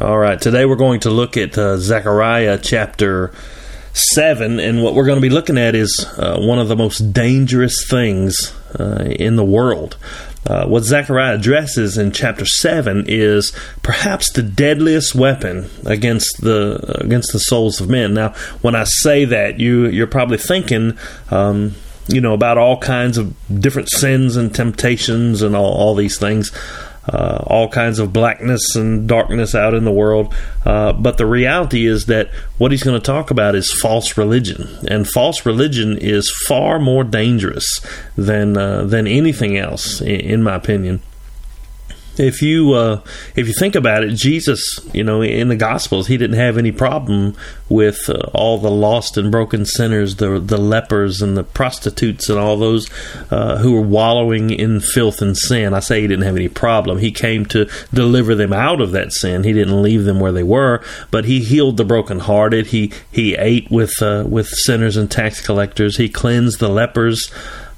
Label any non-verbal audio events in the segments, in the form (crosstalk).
All right, today we're going to look at uh, Zechariah chapter 7, and what we're going to be looking at is uh, one of the most dangerous things uh, in the world. Uh, what Zechariah addresses in chapter 7 is perhaps the deadliest weapon against the against the souls of men. Now, when I say that, you you're probably thinking um, you know about all kinds of different sins and temptations and all, all these things uh, all kinds of blackness and darkness out in the world. Uh, but the reality is that what he's going to talk about is false religion, and false religion is far more dangerous than uh, than anything else, in, in my opinion if you uh, if you think about it, Jesus, you know, in the Gospels, he didn't have any problem with uh, all the lost and broken sinners, the the lepers and the prostitutes and all those uh, who were wallowing in filth and sin. I say he didn't have any problem. He came to deliver them out of that sin. He didn't leave them where they were, but he healed the brokenhearted. He he ate with uh, with sinners and tax collectors. He cleansed the lepers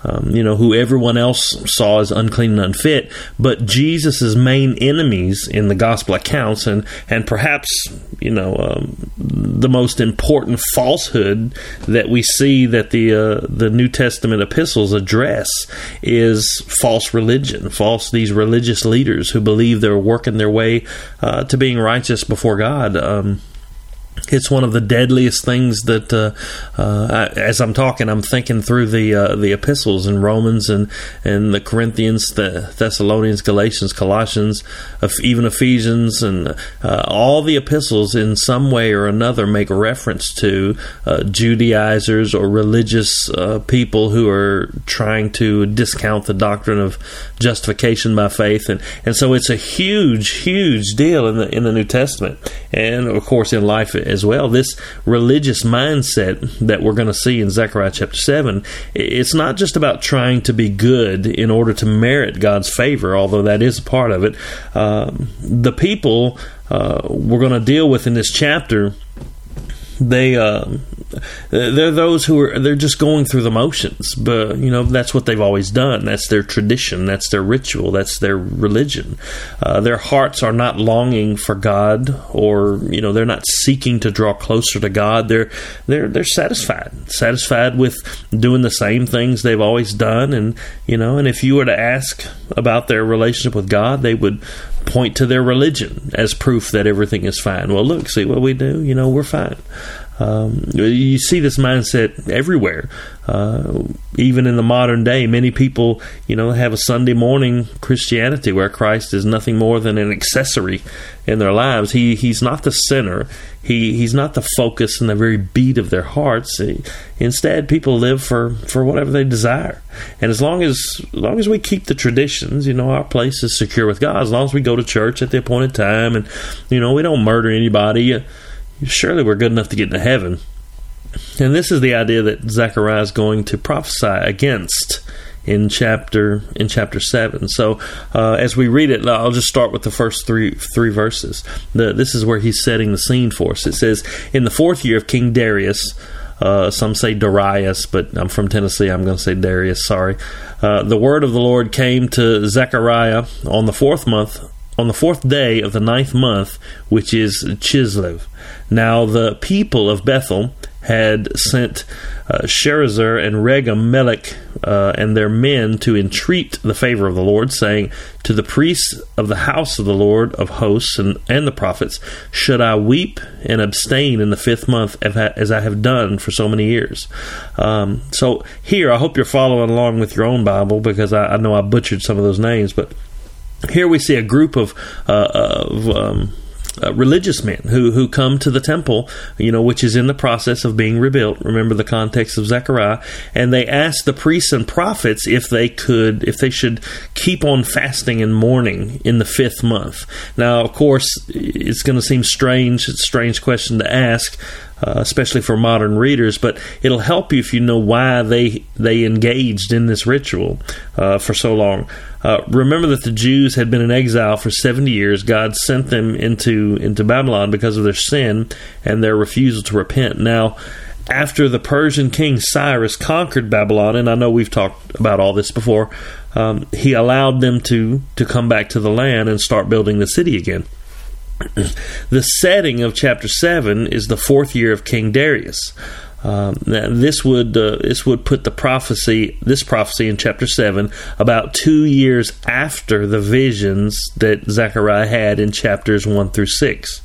um, you know, who everyone else saw as unclean and unfit, but Jesus' main enemies in the gospel accounts, and, and perhaps, you know, um, the most important falsehood that we see that the, uh, the New Testament epistles address is false religion, false, these religious leaders who believe they're working their way uh, to being righteous before God. Um, it's one of the deadliest things that, uh, uh, as I'm talking, I'm thinking through the uh, the epistles in Romans and and the Corinthians, the Thessalonians, Galatians, Colossians, even Ephesians, and uh, all the epistles in some way or another make reference to uh, Judaizers or religious uh, people who are trying to discount the doctrine of justification by faith, and and so it's a huge, huge deal in the in the New Testament, and of course in life as well. This religious mindset that we're going to see in Zechariah chapter 7, it's not just about trying to be good in order to merit God's favor, although that is a part of it. Um, the people uh, we're going to deal with in this chapter they uh, they're those who are they're just going through the motions but you know that's what they've always done that's their tradition that's their ritual that's their religion uh, their hearts are not longing for god or you know they're not seeking to draw closer to god they're they're they're satisfied satisfied with doing the same things they've always done and you know and if you were to ask about their relationship with god they would point to their religion as proof that everything is fine. Well, look, see what we do. You know, we're fine. Um, you see this mindset everywhere, uh, even in the modern day. Many people, you know, have a Sunday morning Christianity where Christ is nothing more than an accessory in their lives. He he's not the center. He he's not the focus and the very beat of their hearts. He, instead, people live for for whatever they desire. And as long as, as long as we keep the traditions, you know, our place is secure with God. As long as we go to church at the appointed time, and you know, we don't murder anybody surely we're good enough to get into heaven. And this is the idea that Zechariah is going to prophesy against in chapter in chapter seven. So uh, as we read it, I'll just start with the first three three verses. The, this is where he's setting the scene for us. It says, "In the fourth year of King Darius." Uh, some say Darius, but I'm from Tennessee. I'm going to say Darius. Sorry. Uh, the word of the Lord came to Zechariah on the fourth month on the fourth day of the ninth month, which is Chislev. Now the people of Bethel had sent uh, Sharezer and Regem Melech uh, and their men to entreat the favor of the Lord, saying, To the priests of the house of the Lord of hosts and, and the prophets, should I weep and abstain in the fifth month as I have done for so many years? Um, so here, I hope you're following along with your own Bible because I, I know I butchered some of those names, but here we see a group of, uh, of um, uh, religious men who who come to the temple, you know, which is in the process of being rebuilt. Remember the context of Zechariah, and they asked the priests and prophets if they could, if they should keep on fasting and mourning in the fifth month. Now, of course, it's going to seem strange. A strange question to ask. Uh, especially for modern readers, but it'll help you if you know why they they engaged in this ritual uh, for so long. Uh, remember that the Jews had been in exile for 70 years. God sent them into, into Babylon because of their sin and their refusal to repent. Now, after the Persian king Cyrus conquered Babylon, and I know we've talked about all this before, um, he allowed them to, to come back to the land and start building the city again. (clears throat) The setting of chapter 7 is the fourth year of King Darius. Um, this would uh, this would put the prophecy this prophecy in chapter seven about two years after the visions that Zechariah had in chapters one through six.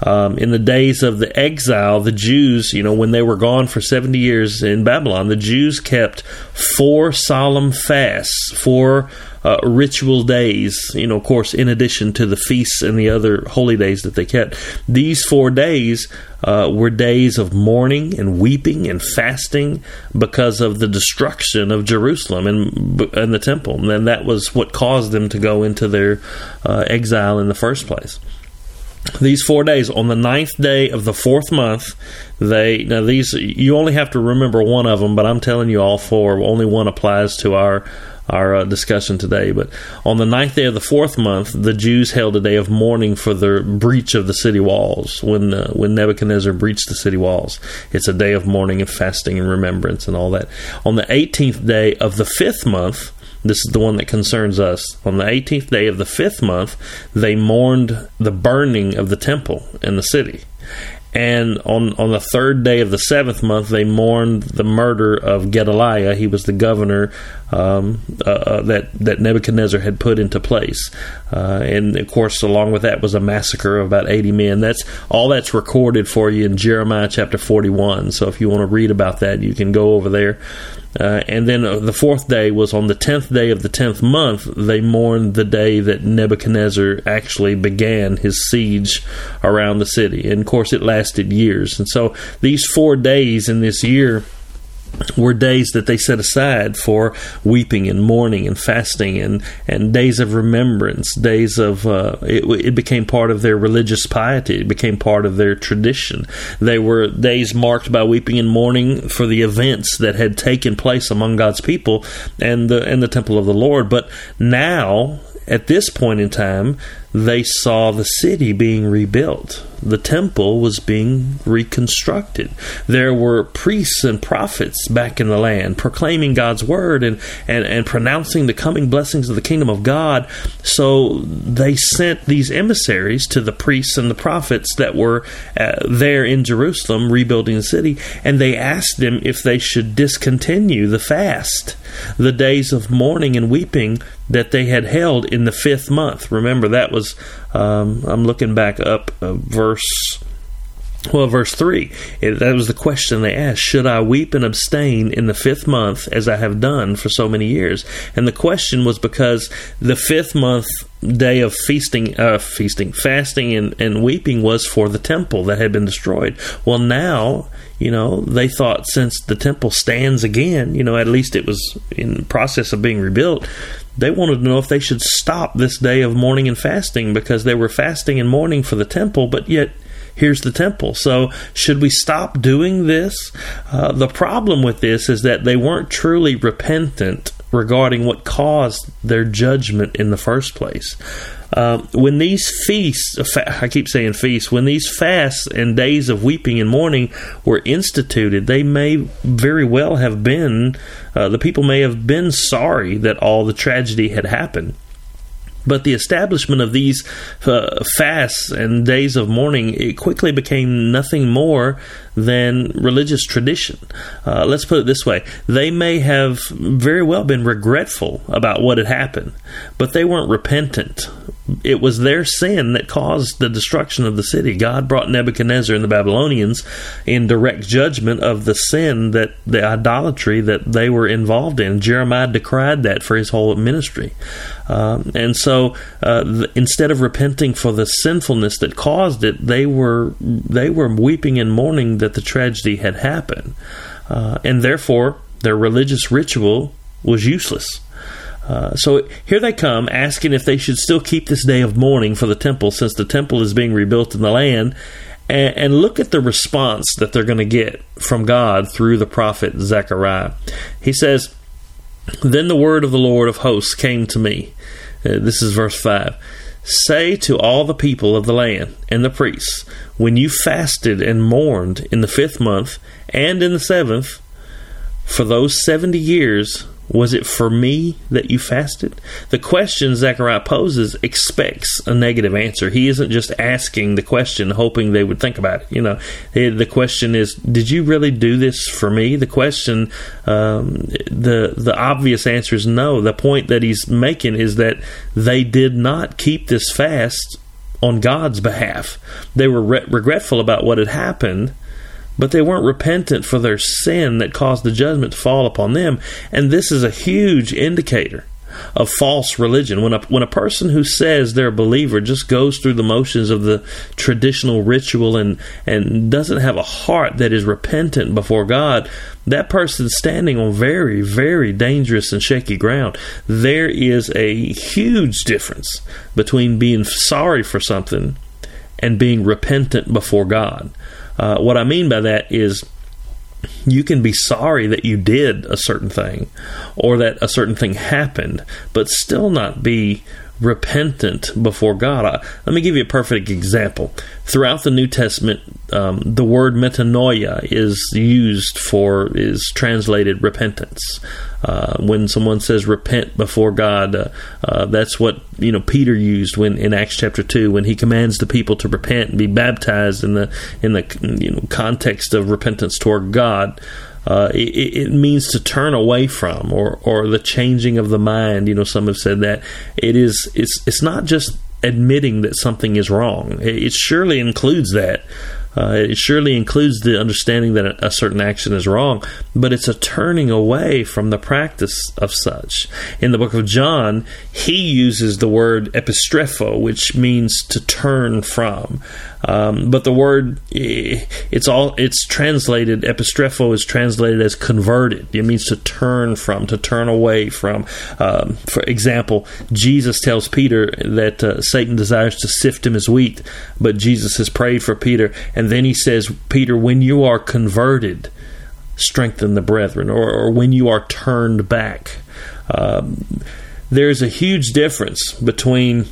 Um, in the days of the exile, the Jews, you know, when they were gone for 70 years in Babylon, the Jews kept four solemn fasts, four uh, ritual days, you know, of course, in addition to the feasts and the other holy days that they kept. These four days uh, were days of mourning and weeping and fasting because of the destruction of Jerusalem and, and the temple. And that was what caused them to go into their uh, exile in the first place these four days on the ninth day of the fourth month they now these you only have to remember one of them but i'm telling you all four only one applies to our our uh, discussion today but on the ninth day of the fourth month the jews held a day of mourning for the breach of the city walls when uh, when nebuchadnezzar breached the city walls it's a day of mourning and fasting and remembrance and all that on the 18th day of the fifth month this is the one that concerns us. On the 18th day of the fifth month, they mourned the burning of the temple in the city. And on, on the third day of the seventh month, they mourned the murder of Gedaliah. He was the governor um, uh, uh, that that Nebuchadnezzar had put into place, uh, and of course, along with that was a massacre of about eighty men. That's all that's recorded for you in Jeremiah chapter forty-one. So if you want to read about that, you can go over there. Uh, and then uh, the fourth day was on the tenth day of the tenth month. They mourned the day that Nebuchadnezzar actually began his siege around the city. And of course, it lasted years. And so these four days in this year were days that they set aside for weeping and mourning and fasting and, and days of remembrance, days of, uh, it, it became part of their religious piety. It became part of their tradition. They were days marked by weeping and mourning for the events that had taken place among God's people and the, and the temple of the Lord. But now, at this point in time, they saw the city being rebuilt. The temple was being reconstructed. There were priests and prophets back in the land proclaiming God's word and, and, and pronouncing the coming blessings of the kingdom of God. So they sent these emissaries to the priests and the prophets that were uh, there in Jerusalem rebuilding the city, and they asked them if they should discontinue the fast, the days of mourning and weeping that they had held in the fifth month. Remember, that was, um, I'm looking back up uh, verse. Well, verse 3, it, that was the question they asked Should I weep and abstain in the fifth month as I have done for so many years? And the question was because the fifth month day of feasting, uh, feasting, fasting, and, and weeping was for the temple that had been destroyed. Well, now, you know, they thought since the temple stands again, you know, at least it was in process of being rebuilt, they wanted to know if they should stop this day of mourning and fasting because they were fasting and mourning for the temple, but yet here's the temple. So, should we stop doing this? Uh, the problem with this is that they weren't truly repentant regarding what caused their judgment in the first place. Uh, when these feasts, I keep saying feasts, when these fasts and days of weeping and mourning were instituted, they may very well have been, uh, the people may have been sorry that all the tragedy had happened. But the establishment of these uh, fasts and days of mourning it quickly became nothing more than religious tradition. Uh, let's put it this way: they may have very well been regretful about what had happened, but they weren't repentant it was their sin that caused the destruction of the city. God brought Nebuchadnezzar and the Babylonians in direct judgment of the sin that the idolatry that they were involved in. Jeremiah decried that for his whole ministry. Um, and so uh, th- instead of repenting for the sinfulness that caused it, they were they were weeping and mourning that the tragedy had happened. Uh, and therefore their religious ritual was useless. Uh, so here they come asking if they should still keep this day of mourning for the temple since the temple is being rebuilt in the land. And, and look at the response that they're going to get from God through the prophet Zechariah. He says, Then the word of the Lord of hosts came to me. Uh, this is verse 5. Say to all the people of the land and the priests, when you fasted and mourned in the fifth month and in the seventh, for those seventy years Was it for me that you fasted? The question Zechariah poses expects a negative answer. He isn't just asking the question hoping they would think about it. You know, the question is, did you really do this for me? The question, um, the the obvious answer is no. The point that he's making is that they did not keep this fast on God's behalf. They were re- regretful about what had happened but they weren't repentant for their sin that caused the judgment to fall upon them. And this is a huge indicator of false religion. When a, when a person who says they're a believer just goes through the motions of the traditional ritual and, and doesn't have a heart that is repentant before God, that person's standing on very, very dangerous and shaky ground. There is a huge difference between being sorry for something and being repentant before God. Uh, what I mean by that is you can be sorry that you did a certain thing or that a certain thing happened, but still not be repentant before God. I, let me give you a perfect example. Throughout the New Testament, um, the word metanoia is used for is translated repentance. Uh, when someone says repent before God, uh, uh, that's what you know Peter used when in Acts chapter two when he commands the people to repent and be baptized in the in the you know context of repentance toward God. Uh, it, it, means to turn away from or or the changing of the mind. You know, some have said that it is it's it's not just admitting that something is wrong. It, it surely includes that, uh, it surely includes the understanding that a certain action is wrong, but it's a turning away from the practice of such. In the book of John, he uses the word epistrepho, which means to turn from. Um, but the word it's all it's translated epistrepho is translated as converted. It means to turn from, to turn away from. Um, for example, Jesus tells Peter that uh, Satan desires to sift him as wheat, but Jesus has prayed for Peter, and then he says, Peter, when you are converted, strengthen the brethren, or, or when you are turned back. Um, there's a huge difference between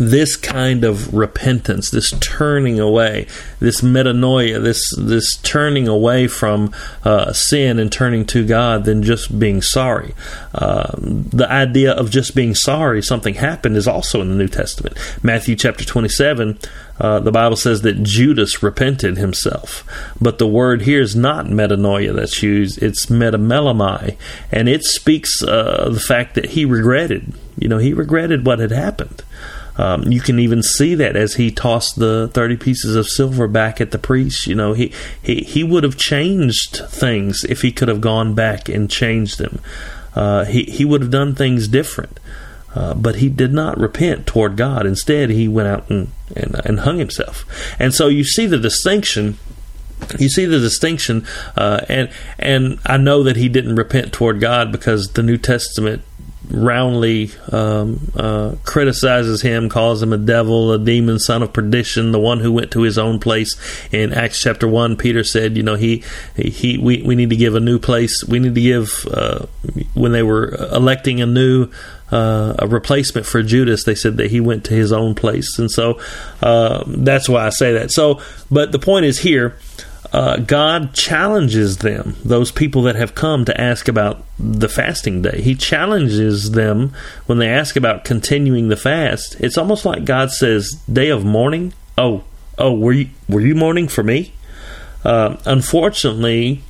this kind of repentance, this turning away, this metanoia, this this turning away from uh, sin and turning to God than just being sorry. Uh, the idea of just being sorry something happened is also in the New Testament. Matthew chapter twenty seven. Uh, the Bible says that Judas repented himself, but the word here is not metanoia that's used; it's metamelomai, and it speaks uh, the fact that he regretted. You know, he regretted what had happened. Um, you can even see that as he tossed the 30 pieces of silver back at the priest. You know, he, he, he would have changed things if he could have gone back and changed them. Uh, he, he would have done things different. Uh, but he did not repent toward God. Instead, he went out and, and, and hung himself. And so you see the distinction you see the distinction, uh, and and I know that he didn't repent toward God because the New Testament roundly um, uh, criticizes him, calls him a devil, a demon, son of perdition, the one who went to his own place. In Acts chapter one, Peter said, "You know, he he we, we need to give a new place. We need to give uh, when they were electing a new." Uh, a replacement for Judas, they said that he went to his own place, and so uh, that's why I say that. So, but the point is here, uh, God challenges them, those people that have come to ask about the fasting day. He challenges them when they ask about continuing the fast. It's almost like God says, "Day of mourning." Oh, oh, were you were you mourning for me? Uh, unfortunately,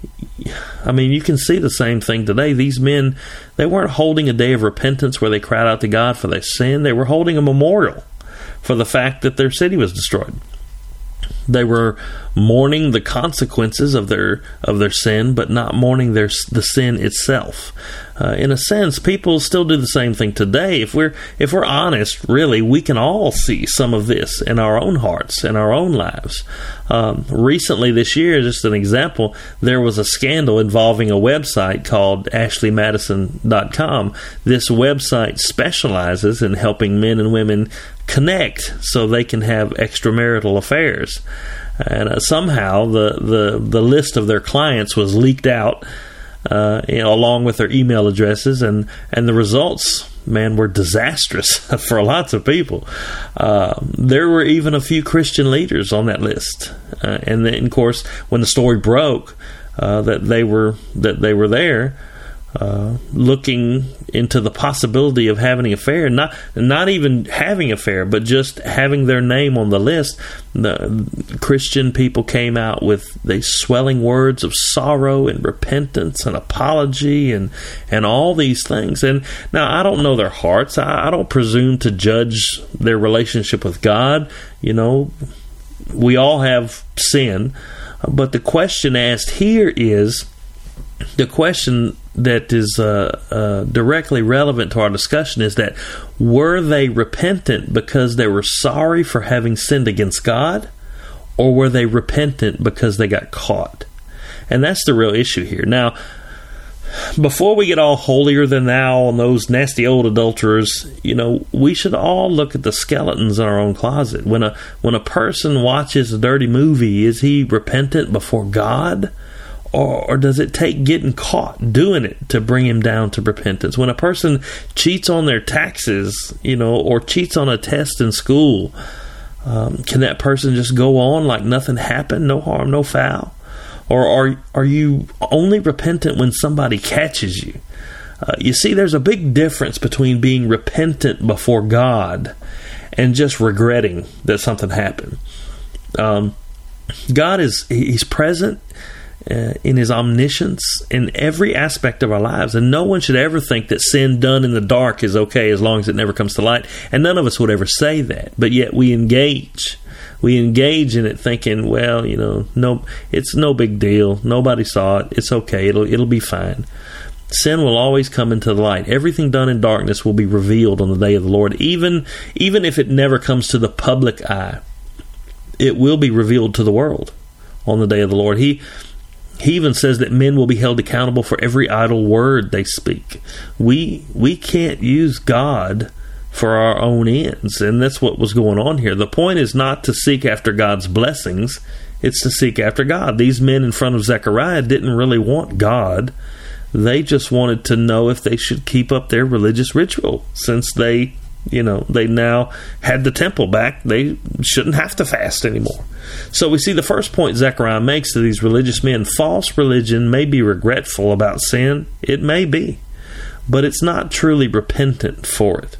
I mean, you can see the same thing today. These men, they weren't holding a day of repentance where they cried out to God for their sin. They were holding a memorial for the fact that their city was destroyed. They were mourning the consequences of their of their sin, but not mourning their the sin itself. Uh, in a sense, people still do the same thing today. If we're if we're honest, really, we can all see some of this in our own hearts in our own lives. Um, recently, this year, just an example, there was a scandal involving a website called AshleyMadison.com. This website specializes in helping men and women connect so they can have extramarital affairs. And uh, somehow the, the, the list of their clients was leaked out, uh, you know, along with their email addresses, and, and the results, man, were disastrous (laughs) for lots of people. Uh, there were even a few Christian leaders on that list, uh, and then, of course, when the story broke uh, that they were that they were there. Uh, looking into the possibility of having an affair, not not even having an affair, but just having their name on the list. The Christian people came out with these swelling words of sorrow and repentance and apology and and all these things. And now I don't know their hearts. I, I don't presume to judge their relationship with God. You know, we all have sin, but the question asked here is the question that is uh, uh, directly relevant to our discussion is that were they repentant because they were sorry for having sinned against God, or were they repentant because they got caught? And that's the real issue here. Now, before we get all holier than thou on those nasty old adulterers, you know, we should all look at the skeletons in our own closet. When a when a person watches a dirty movie, is he repentant before God? Or, or does it take getting caught doing it to bring him down to repentance? When a person cheats on their taxes, you know, or cheats on a test in school, um, can that person just go on like nothing happened, no harm, no foul? Or are are you only repentant when somebody catches you? Uh, you see, there's a big difference between being repentant before God and just regretting that something happened. Um, God is He's present uh, in his omniscience in every aspect of our lives. And no one should ever think that sin done in the dark is okay as long as it never comes to light. And none of us would ever say that. But yet we engage. We engage in it thinking, well, you know, no, it's no big deal. Nobody saw it. It's okay. It'll it'll be fine. Sin will always come into the light. Everything done in darkness will be revealed on the day of the Lord, even even if it never comes to the public eye. It will be revealed to the world on the day of the Lord. He he even says that men will be held accountable for every idle word they speak. We we can't use God for our own ends, and that's what was going on here. The point is not to seek after God's blessings; it's to seek after God. These men in front of Zechariah didn't really want God; they just wanted to know if they should keep up their religious ritual, since they you know, they now had the temple back. They shouldn't have to fast anymore. So we see the first point Zechariah makes to these religious men false religion may be regretful about sin. It may be, but it's not truly repentant for it.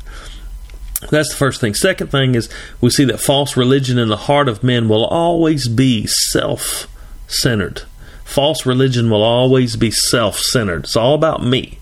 That's the first thing. Second thing is we see that false religion in the heart of men will always be self centered. False religion will always be self centered. It's all about me.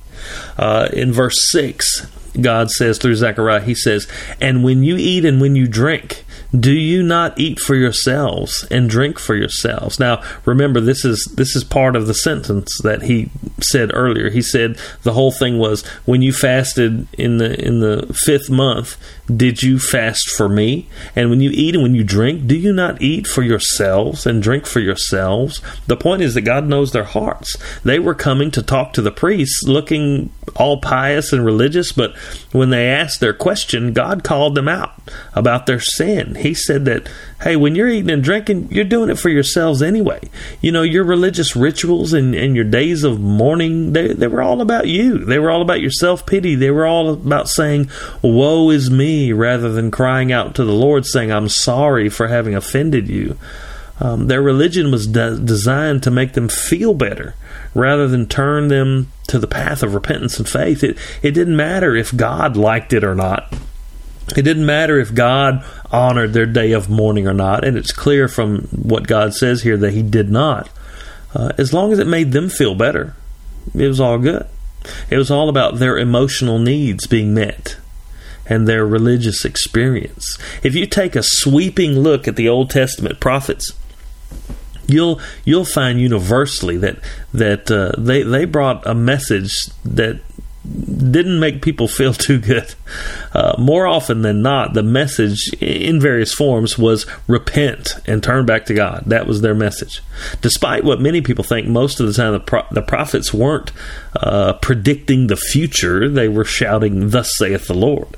Uh, in verse 6, God says through Zechariah, He says, And when you eat and when you drink, do you not eat for yourselves and drink for yourselves? Now remember this is this is part of the sentence that he said earlier. He said the whole thing was when you fasted in the in the fifth month did you fast for me? And when you eat and when you drink do you not eat for yourselves and drink for yourselves? The point is that god knows their hearts. They were coming to talk to the priests looking all pious and religious but when they asked their question god called them out about their sin he said that, hey, when you're eating and drinking, you're doing it for yourselves anyway. You know, your religious rituals and, and your days of mourning, they, they were all about you. They were all about your self pity. They were all about saying, woe is me, rather than crying out to the Lord, saying, I'm sorry for having offended you. Um, their religion was de- designed to make them feel better rather than turn them to the path of repentance and faith. It, it didn't matter if God liked it or not. It didn't matter if God honored their day of mourning or not, and it's clear from what God says here that He did not. Uh, as long as it made them feel better, it was all good. It was all about their emotional needs being met and their religious experience. If you take a sweeping look at the Old Testament prophets, you'll you'll find universally that that uh, they they brought a message that didn't make people feel (laughs) too good. Uh, more often than not, the message in various forms was repent and turn back to God. That was their message. Despite what many people think, most of the time the, pro- the prophets weren't uh, predicting the future; they were shouting, "Thus saith the Lord."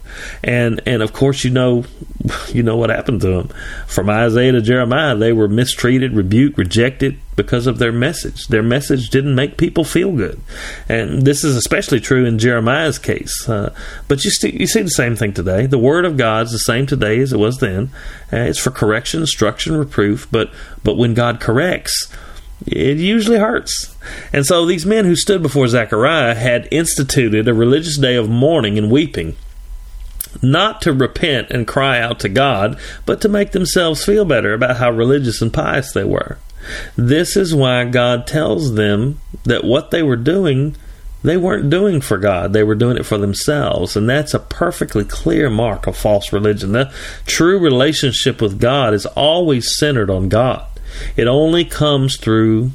And and of course, you know, (laughs) you know what happened to them. From Isaiah to Jeremiah, they were mistreated, rebuked, rejected, because of their message. Their message didn't make people feel good, and this is especially true in Jeremiah's case. Uh, but you, st- you see the same thing today. The word of God is the same today as it was then. Uh, it's for correction, instruction, reproof. But but when God corrects, it usually hurts. And so these men who stood before Zechariah had instituted a religious day of mourning and weeping, not to repent and cry out to God, but to make themselves feel better about how religious and pious they were. This is why God tells them that what they were doing they weren't doing for God, they were doing it for themselves. And that's a perfectly clear mark of false religion. The true relationship with God is always centered on God. It only comes through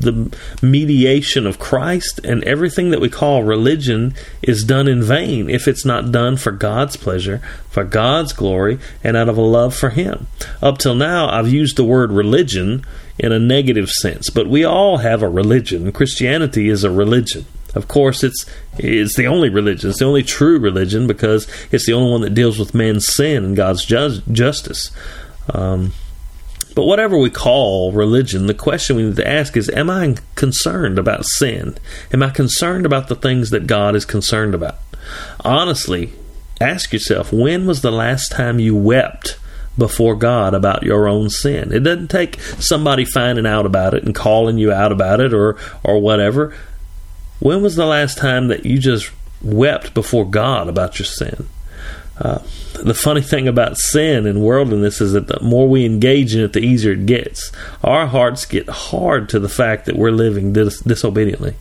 the mediation of Christ, and everything that we call religion is done in vain if it's not done for God's pleasure, for God's glory, and out of a love for Him. Up till now, I've used the word religion in a negative sense, but we all have a religion. Christianity is a religion. Of course, it's it's the only religion. It's the only true religion because it's the only one that deals with man's sin and God's ju- justice. Um, but whatever we call religion, the question we need to ask is: Am I concerned about sin? Am I concerned about the things that God is concerned about? Honestly, ask yourself: When was the last time you wept? before God about your own sin. It doesn't take somebody finding out about it and calling you out about it or or whatever. When was the last time that you just wept before God about your sin? Uh, the funny thing about sin and worldliness is that the more we engage in it, the easier it gets. Our hearts get hard to the fact that we're living dis- disobediently.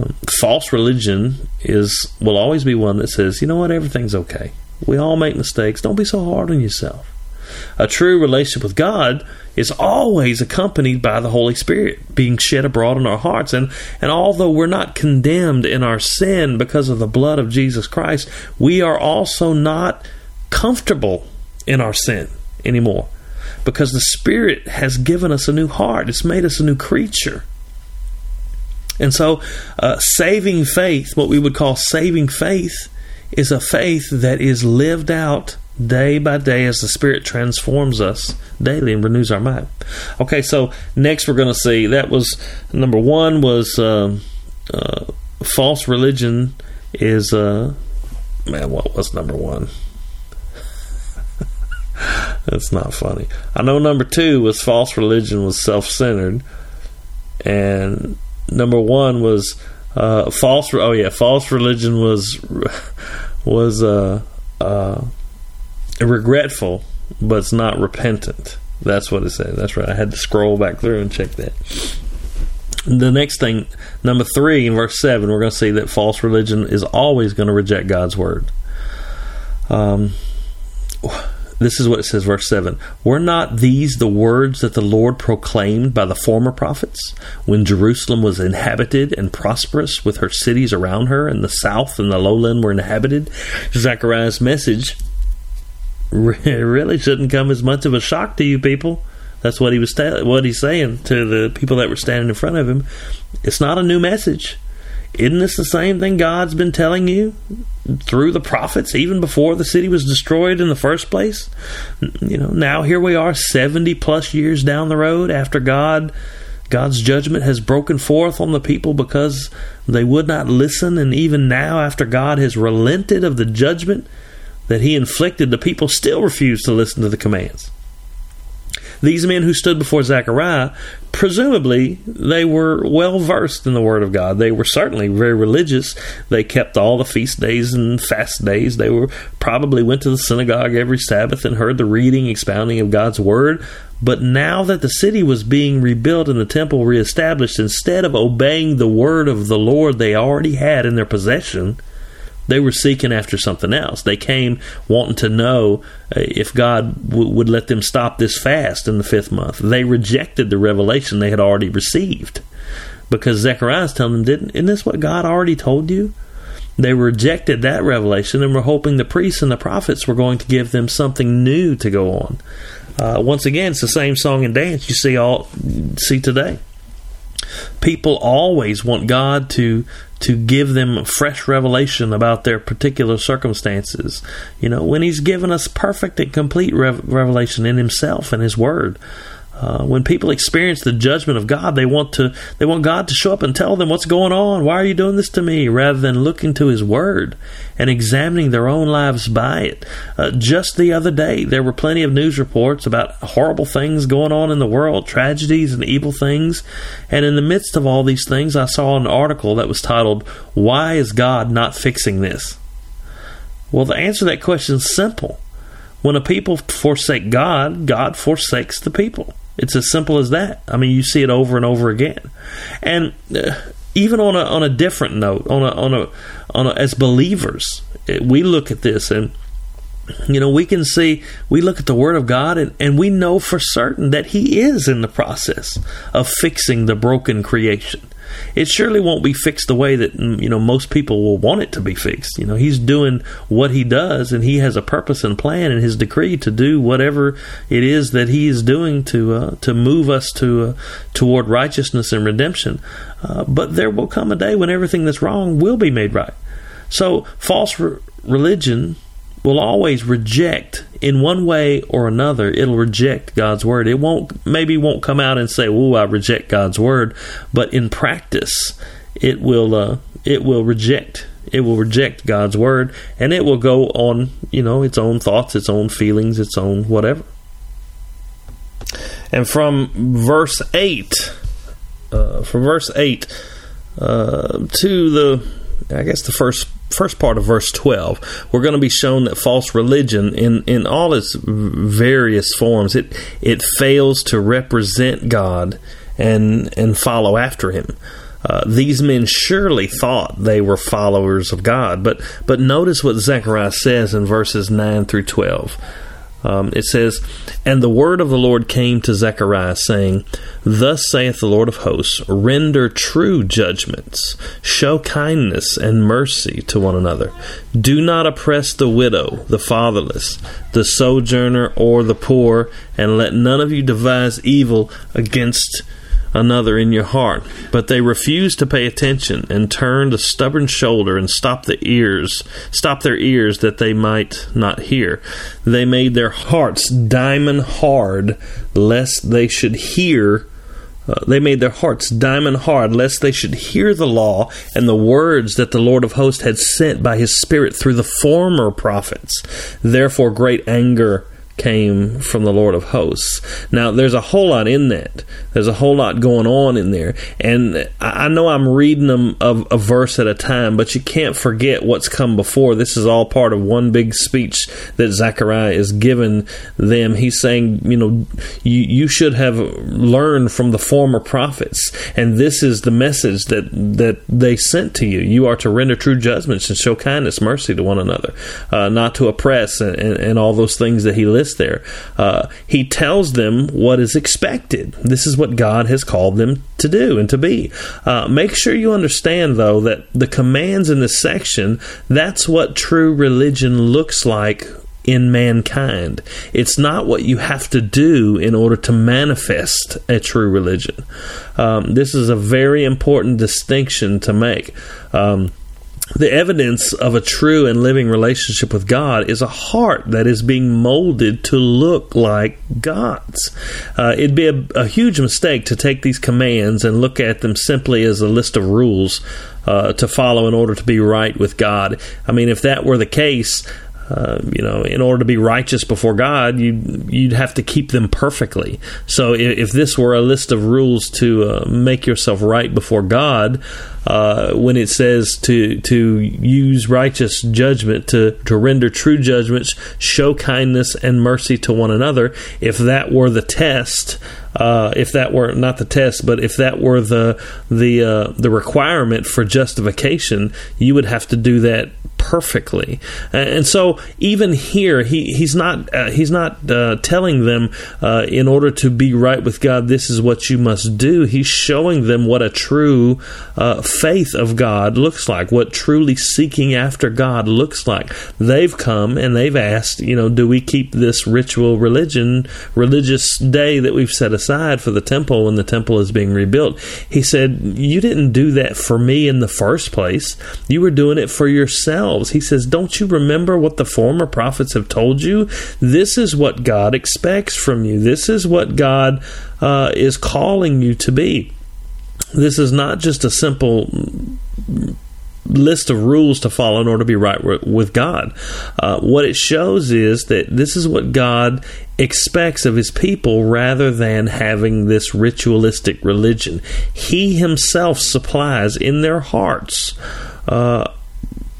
Um, false religion is will always be one that says, you know what, everything's okay. We all make mistakes. Don't be so hard on yourself. A true relationship with God is always accompanied by the Holy Spirit being shed abroad in our hearts. And, and although we're not condemned in our sin because of the blood of Jesus Christ, we are also not comfortable in our sin anymore because the Spirit has given us a new heart, it's made us a new creature. And so, uh, saving faith, what we would call saving faith, is a faith that is lived out day by day as the Spirit transforms us daily and renews our mind. Okay, so next we're going to see that was number one was uh, uh, false religion is uh, man. What was number one? (laughs) That's not funny. I know number two was false religion was self centered, and number one was uh, false. Oh yeah, false religion was (laughs) was uh, uh, regretful, but it's not repentant. That's what it said. That's right. I had to scroll back through and check that. The next thing, number three, in verse seven, we're going to see that false religion is always going to reject God's word. Um, this is what it says, verse 7. Were not these the words that the Lord proclaimed by the former prophets, when Jerusalem was inhabited and prosperous, with her cities around her, and the south and the lowland were inhabited? Zechariah's message (laughs) really shouldn't come as much of a shock to you people. That's what he was ta- what he's saying to the people that were standing in front of him. It's not a new message. Isn't this the same thing God's been telling you through the prophets, even before the city was destroyed in the first place? You know, now here we are, seventy plus years down the road after God, God's judgment has broken forth on the people because they would not listen, and even now, after God has relented of the judgment that he inflicted, the people still refused to listen to the commands. These men who stood before Zechariah, presumably, they were well versed in the Word of God. They were certainly very religious. They kept all the feast days and fast days. They were probably went to the synagogue every Sabbath and heard the reading, expounding of God's Word. But now that the city was being rebuilt and the temple reestablished, instead of obeying the word of the Lord they already had in their possession, they were seeking after something else. They came wanting to know uh, if God w- would let them stop this fast in the fifth month. They rejected the revelation they had already received because Zechariah is telling them, "Didn't isn't this what God already told you?" They rejected that revelation and were hoping the priests and the prophets were going to give them something new to go on. Uh, once again, it's the same song and dance you see all see today. People always want God to to give them fresh revelation about their particular circumstances. You know, when He's given us perfect and complete rev- revelation in Himself and His Word. Uh, when people experience the judgment of God, they want to they want God to show up and tell them what's going on. Why are you doing this to me? Rather than looking to His Word and examining their own lives by it. Uh, just the other day, there were plenty of news reports about horrible things going on in the world, tragedies and evil things. And in the midst of all these things, I saw an article that was titled "Why is God not fixing this?" Well, the answer to that question is simple. When a people forsake God, God forsakes the people. It's as simple as that. I mean, you see it over and over again. And uh, even on a on a different note, on a on a on a, as believers, we look at this and you know we can see we look at the word of god and, and we know for certain that he is in the process of fixing the broken creation it surely won't be fixed the way that mm, you know most people will want it to be fixed. You know, he's doing what he does, and he has a purpose and plan in his decree to do whatever it is that he is doing to uh, to move us to uh, toward righteousness and redemption. Uh, but there will come a day when everything that's wrong will be made right. So false re- religion will always reject in one way or another it'll reject God's word. It won't maybe won't come out and say, "Oh, I reject God's word," but in practice it will uh, it will reject it will reject God's word and it will go on, you know, its own thoughts, its own feelings, its own whatever. And from verse 8 uh, from verse 8 uh, to the I guess the first first part of verse 12 we're going to be shown that false religion in in all its various forms it it fails to represent God and and follow after him. Uh, these men surely thought they were followers of God but but notice what Zechariah says in verses 9 through 12 um, it says, And the word of the Lord came to Zechariah, saying, Thus saith the Lord of hosts, Render true judgments, show kindness and mercy to one another. Do not oppress the widow, the fatherless, the sojourner, or the poor, and let none of you devise evil against another in your heart. But they refused to pay attention and turned a stubborn shoulder and stopped the ears, stopped their ears that they might not hear. They made their hearts diamond hard lest they should hear uh, they made their hearts diamond hard, lest they should hear the law and the words that the Lord of hosts had sent by his Spirit through the former prophets. Therefore, great anger came from the Lord of hosts. Now, there's a whole lot in that. There's a whole lot going on in there. And I know I'm reading them a, a verse at a time, but you can't forget what's come before. This is all part of one big speech that Zechariah is giving them. He's saying, you know, you, you should have learned from the former prophets. And this is the message that, that they sent to you. You are to render true judgments and show kindness, mercy to one another, uh, not to oppress and, and, and all those things that he lists there. Uh, he tells them what is expected. This is what God has called them to do and to be. Uh, make sure you understand, though, that the commands in this section, that's what true religion looks like in mankind. It's not what you have to do in order to manifest a true religion. Um, this is a very important distinction to make. Um, the evidence of a true and living relationship with God is a heart that is being molded to look like God's. Uh, it'd be a, a, huge mistake to take these commands and look at them simply as a list of rules uh, to follow in order to be right with God. I mean, if that were the case, uh, you know, in order to be righteous before God, you'd, you'd have to keep them perfectly. So if, if this were a list of rules to uh, make yourself right before God, uh, when it says to to use righteous judgment to to render true judgments, show kindness and mercy to one another, if that were the test, uh, if that were not the test, but if that were the the uh, the requirement for justification, you would have to do that perfectly. And so even here, he, he's not uh, he's not uh, telling them uh, in order to be right with God, this is what you must do. He's showing them what a true uh, faith of God looks like, what truly seeking after God looks like. They've come and they've asked, you know, do we keep this ritual religion, religious day that we've set aside for the temple when the temple is being rebuilt. He said, You didn't do that for me in the first place. You were doing it for yourselves. He says, Don't you remember what the former prophets have told you? This is what God expects from you. This is what God uh, is calling you to be. This is not just a simple list of rules to follow in order to be right with God. Uh, what it shows is that this is what God expects of his people rather than having this ritualistic religion. He himself supplies in their hearts. Uh,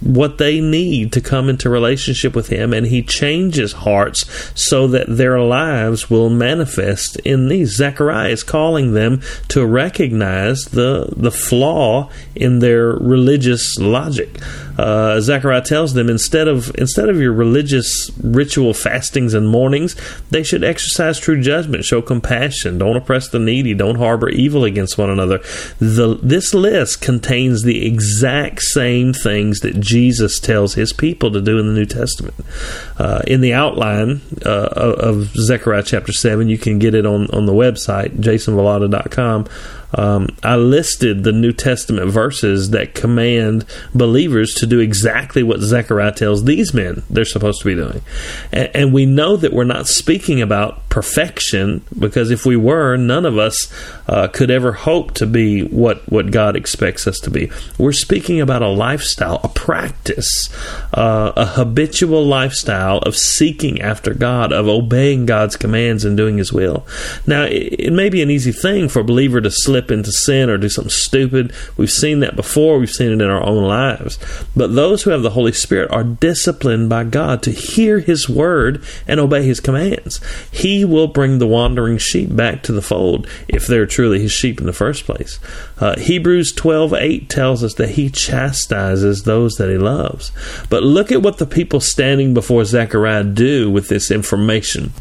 what they need to come into relationship with him and he changes hearts so that their lives will manifest in these zechariah is calling them to recognize the the flaw in their religious logic uh, Zechariah tells them instead of instead of your religious ritual fastings and mournings, they should exercise true judgment, show compassion, don't oppress the needy, don't harbor evil against one another. The, this list contains the exact same things that Jesus tells his people to do in the New Testament. Uh, in the outline uh, of Zechariah chapter seven, you can get it on on the website jasonvelotta.com um, I listed the New Testament verses that command believers to do exactly what Zechariah tells these men they're supposed to be doing. And, and, we know that we're not speaking about perfection because if we were, none of us uh, could ever hope to be what, what God expects us to be. We're speaking about a lifestyle, a practice, uh, a habitual lifestyle of seeking after God, of obeying God's commands and doing His will. Now, it, it may be an easy thing for a believer to slip into sin or do something stupid. We've seen that before, we've seen it in our own lives. But those who have the Holy Spirit are disciplined by God to hear His word and obey His commands. He will bring the wandering sheep back to the fold if they're truly His sheep in the first place. Uh, Hebrews 12 8 tells us that He chastises those that He loves. But look at what the people standing before Zechariah do with this information.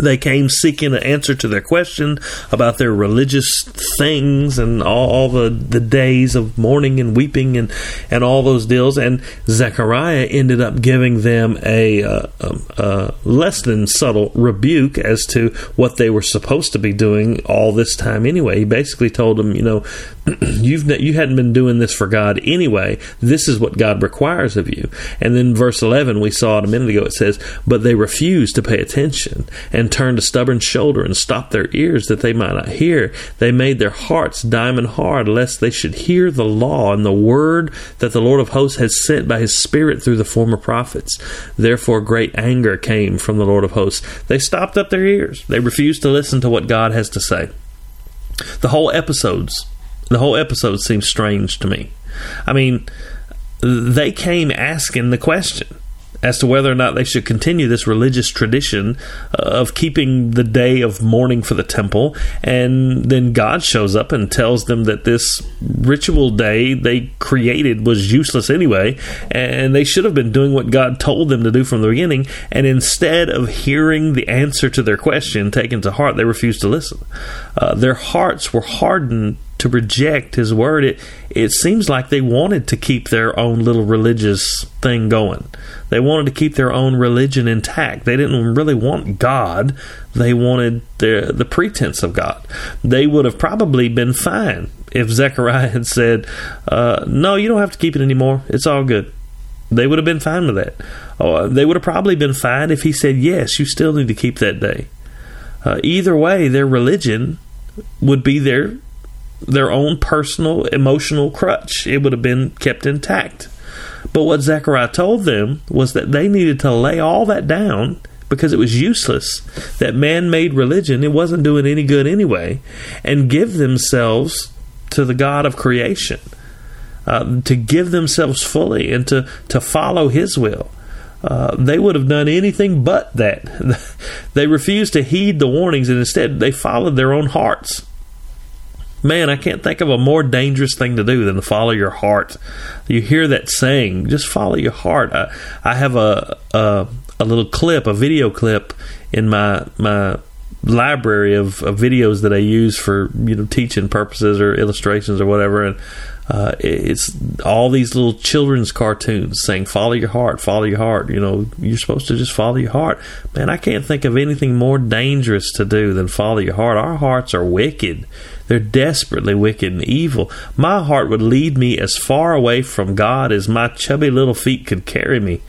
They came seeking an answer to their question about their religious things and all, all, the, the days of mourning and weeping and, and all those deals. And Zechariah ended up giving them a, a, a less than subtle rebuke as to what they were supposed to be doing all this time anyway. He basically told them, you know, (clears throat) you've you hadn't been doing this for God anyway. This is what God requires of you. And then verse 11, we saw it a minute ago. It says, "But they refused to pay attention and turned a stubborn shoulder and stopped their ears that they might not hear. They made their hearts diamond hard, lest they should hear the law and the word that the Lord of hosts has sent by His Spirit through the former prophets. Therefore, great anger came from the Lord of hosts. They stopped up their ears. They refused to listen to what God has to say." The whole episodes the whole episode seems strange to me. I mean, they came asking the question as to whether or not they should continue this religious tradition of keeping the day of mourning for the temple. And then God shows up and tells them that this ritual day they created was useless anyway, and they should have been doing what God told them to do from the beginning. And instead of hearing the answer to their question taken to heart, they refused to listen. Uh, their hearts were hardened to reject his word, it it seems like they wanted to keep their own little religious thing going. They wanted to keep their own religion intact. They didn't really want God. They wanted the the pretense of God. They would have probably been fine if (laughs) Zechariah had said, uh, "No, you don't have to keep it anymore. It's all good." They would have been fine with that. Oh, they would have probably been fine if he said, "Yes, you still need to keep that day." Uh, either way, their religion would be their their own personal emotional crutch. It would have been kept intact. But what Zechariah told them was that they needed to lay all that down because it was useless. That man made religion, it wasn't doing any good anyway, and give themselves to the God of creation, uh, to give themselves fully and to, to follow His will. Uh, they would have done anything but that. (laughs) they refused to heed the warnings and instead they followed their own hearts. Man, I can't think of a more dangerous thing to do than to follow your heart. You hear that saying, just follow your heart. I, I have a, a, a little clip, a video clip in my my library of, of videos that I use for you know teaching purposes or illustrations or whatever, and Uh, it's all these little children's cartoons saying "Follow your heart, follow your heart." You know, you're supposed to just follow your heart. Man, I can't think of anything more dangerous to do than follow your heart. Our hearts are wicked; they're desperately wicked and evil. My heart would lead me as far away from God as my chubby little feet could carry me.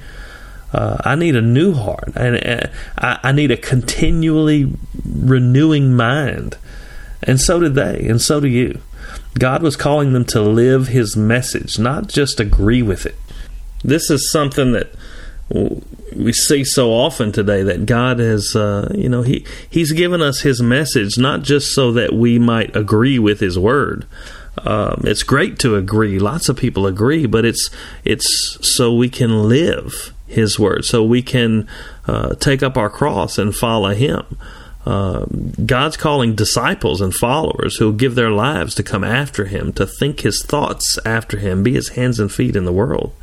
Uh, I need a new heart, and uh, I, I need a continually renewing mind. And so did they, and so do you. God was calling them to live His message, not just agree with it. This is something that we see so often today that God has, uh, you know, He He's given us His message not just so that we might agree with His word. Um, it's great to agree. Lots of people agree, but it's it's so we can live His word, so we can uh, take up our cross and follow Him. Uh, God's calling disciples and followers who give their lives to come after Him, to think His thoughts after Him, be His hands and feet in the world.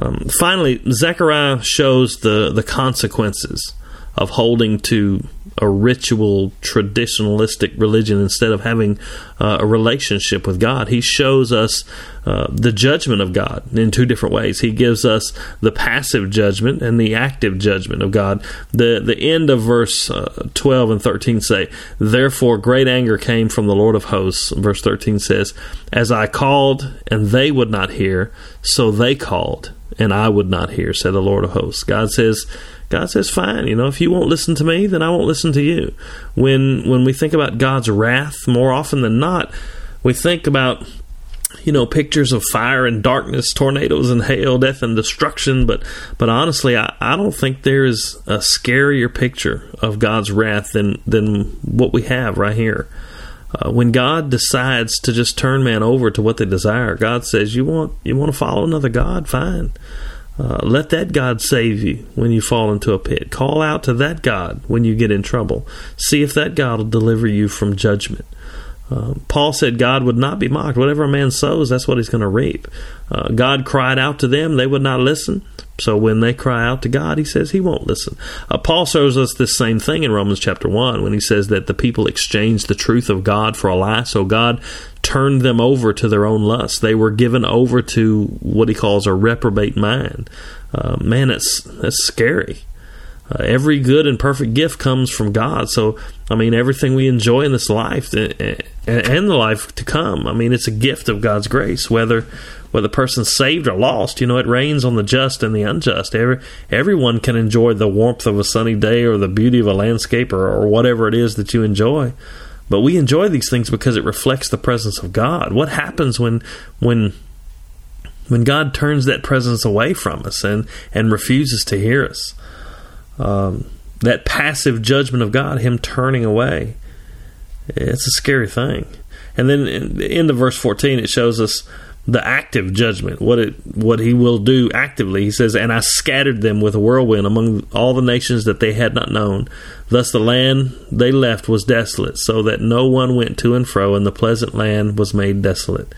Um, finally, Zechariah shows the, the consequences of holding to a ritual, traditionalistic religion instead of having uh, a relationship with God. He shows us uh, the judgment of God in two different ways. He gives us the passive judgment and the active judgment of God. The the end of verse uh, 12 and 13 say, "Therefore great anger came from the Lord of hosts." Verse 13 says, "As I called and they would not hear, so they called and I would not hear," said the Lord of hosts. God says God says, "Fine, you know, if you won't listen to me, then I won't listen to you." When when we think about God's wrath, more often than not, we think about you know pictures of fire and darkness, tornadoes and hail, death and destruction. But but honestly, I, I don't think there is a scarier picture of God's wrath than than what we have right here. Uh, when God decides to just turn man over to what they desire, God says, "You want you want to follow another God? Fine." Uh, let that God save you when you fall into a pit. Call out to that God when you get in trouble. See if that God will deliver you from judgment. Uh, Paul said God would not be mocked. Whatever a man sows, that's what he's going to reap. Uh, God cried out to them, they would not listen. So when they cry out to God, he says he won't listen. Uh, Paul shows us this same thing in Romans chapter 1 when he says that the people exchanged the truth of God for a lie. So God turned them over to their own lusts. They were given over to what he calls a reprobate mind. Uh, man, that's, that's scary. Uh, every good and perfect gift comes from God. So, I mean, everything we enjoy in this life eh, eh, and the life to come, I mean, it's a gift of God's grace, whether whether the person's saved or lost. You know, it rains on the just and the unjust. Every, everyone can enjoy the warmth of a sunny day or the beauty of a landscape or, or whatever it is that you enjoy. But we enjoy these things because it reflects the presence of God. What happens when when when God turns that presence away from us and and refuses to hear us? Um, that passive judgment of God, Him turning away, it's a scary thing. And then in the end of verse 14, it shows us the active judgment, what it what he will do actively. He says, "And I scattered them with a whirlwind among all the nations that they had not known. Thus the land they left was desolate, so that no one went to and fro, and the pleasant land was made desolate."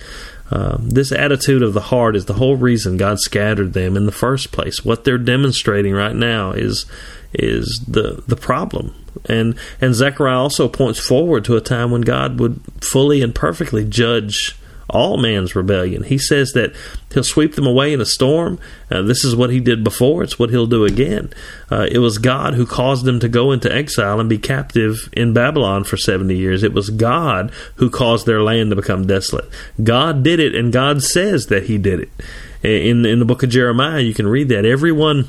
Uh, this attitude of the heart is the whole reason God scattered them in the first place. What they're demonstrating right now is is the the problem. And and Zechariah also points forward to a time when God would fully and perfectly judge all man's rebellion. He says that he'll sweep them away in a storm. Uh, this is what he did before, it's what he'll do again. Uh, it was God who caused them to go into exile and be captive in Babylon for 70 years. It was God who caused their land to become desolate. God did it, and God says that he did it. In, in the book of Jeremiah, you can read that. Everyone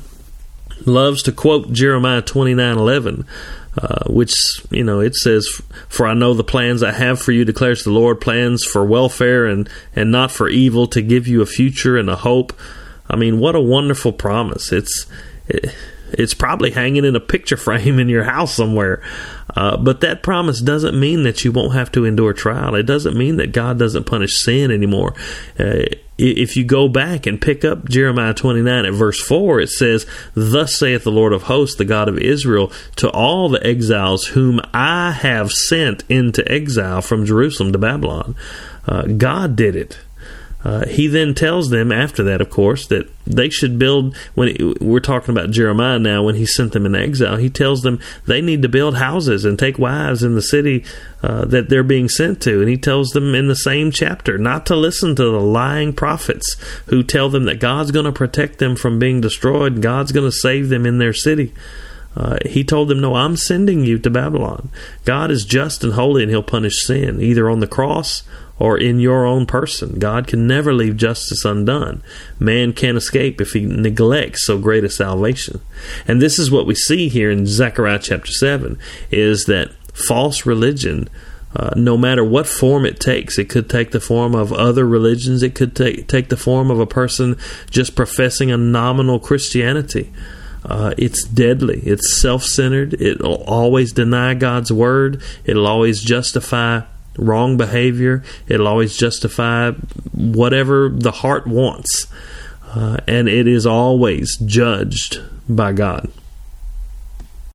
loves to quote Jeremiah 29 11. Uh, which you know it says, "For I know the plans I have for you," declares the Lord, plans for welfare and and not for evil, to give you a future and a hope. I mean, what a wonderful promise! It's it, it's probably hanging in a picture (laughs) frame in your house somewhere. Uh, but that promise doesn't mean that you won't have to endure trial. It doesn't mean that God doesn't punish sin anymore. Uh, if you go back and pick up Jeremiah 29 at verse 4, it says, Thus saith the Lord of hosts, the God of Israel, to all the exiles whom I have sent into exile from Jerusalem to Babylon. Uh, God did it. Uh, he then tells them after that, of course, that they should build. When we're talking about Jeremiah now, when he sent them in exile, he tells them they need to build houses and take wives in the city uh, that they're being sent to. And he tells them in the same chapter not to listen to the lying prophets who tell them that God's going to protect them from being destroyed, God's going to save them in their city. Uh, he told them, No, I'm sending you to Babylon. God is just and holy, and he'll punish sin, either on the cross or in your own person. God can never leave justice undone. Man can't escape if he neglects so great a salvation. And this is what we see here in Zechariah chapter 7 is that false religion uh, no matter what form it takes, it could take the form of other religions. It could take take the form of a person just professing a nominal Christianity. Uh, it's deadly. It's self centered. It'll always deny God's word. It'll always justify wrong behavior. It'll always justify whatever the heart wants. Uh, and it is always judged by God.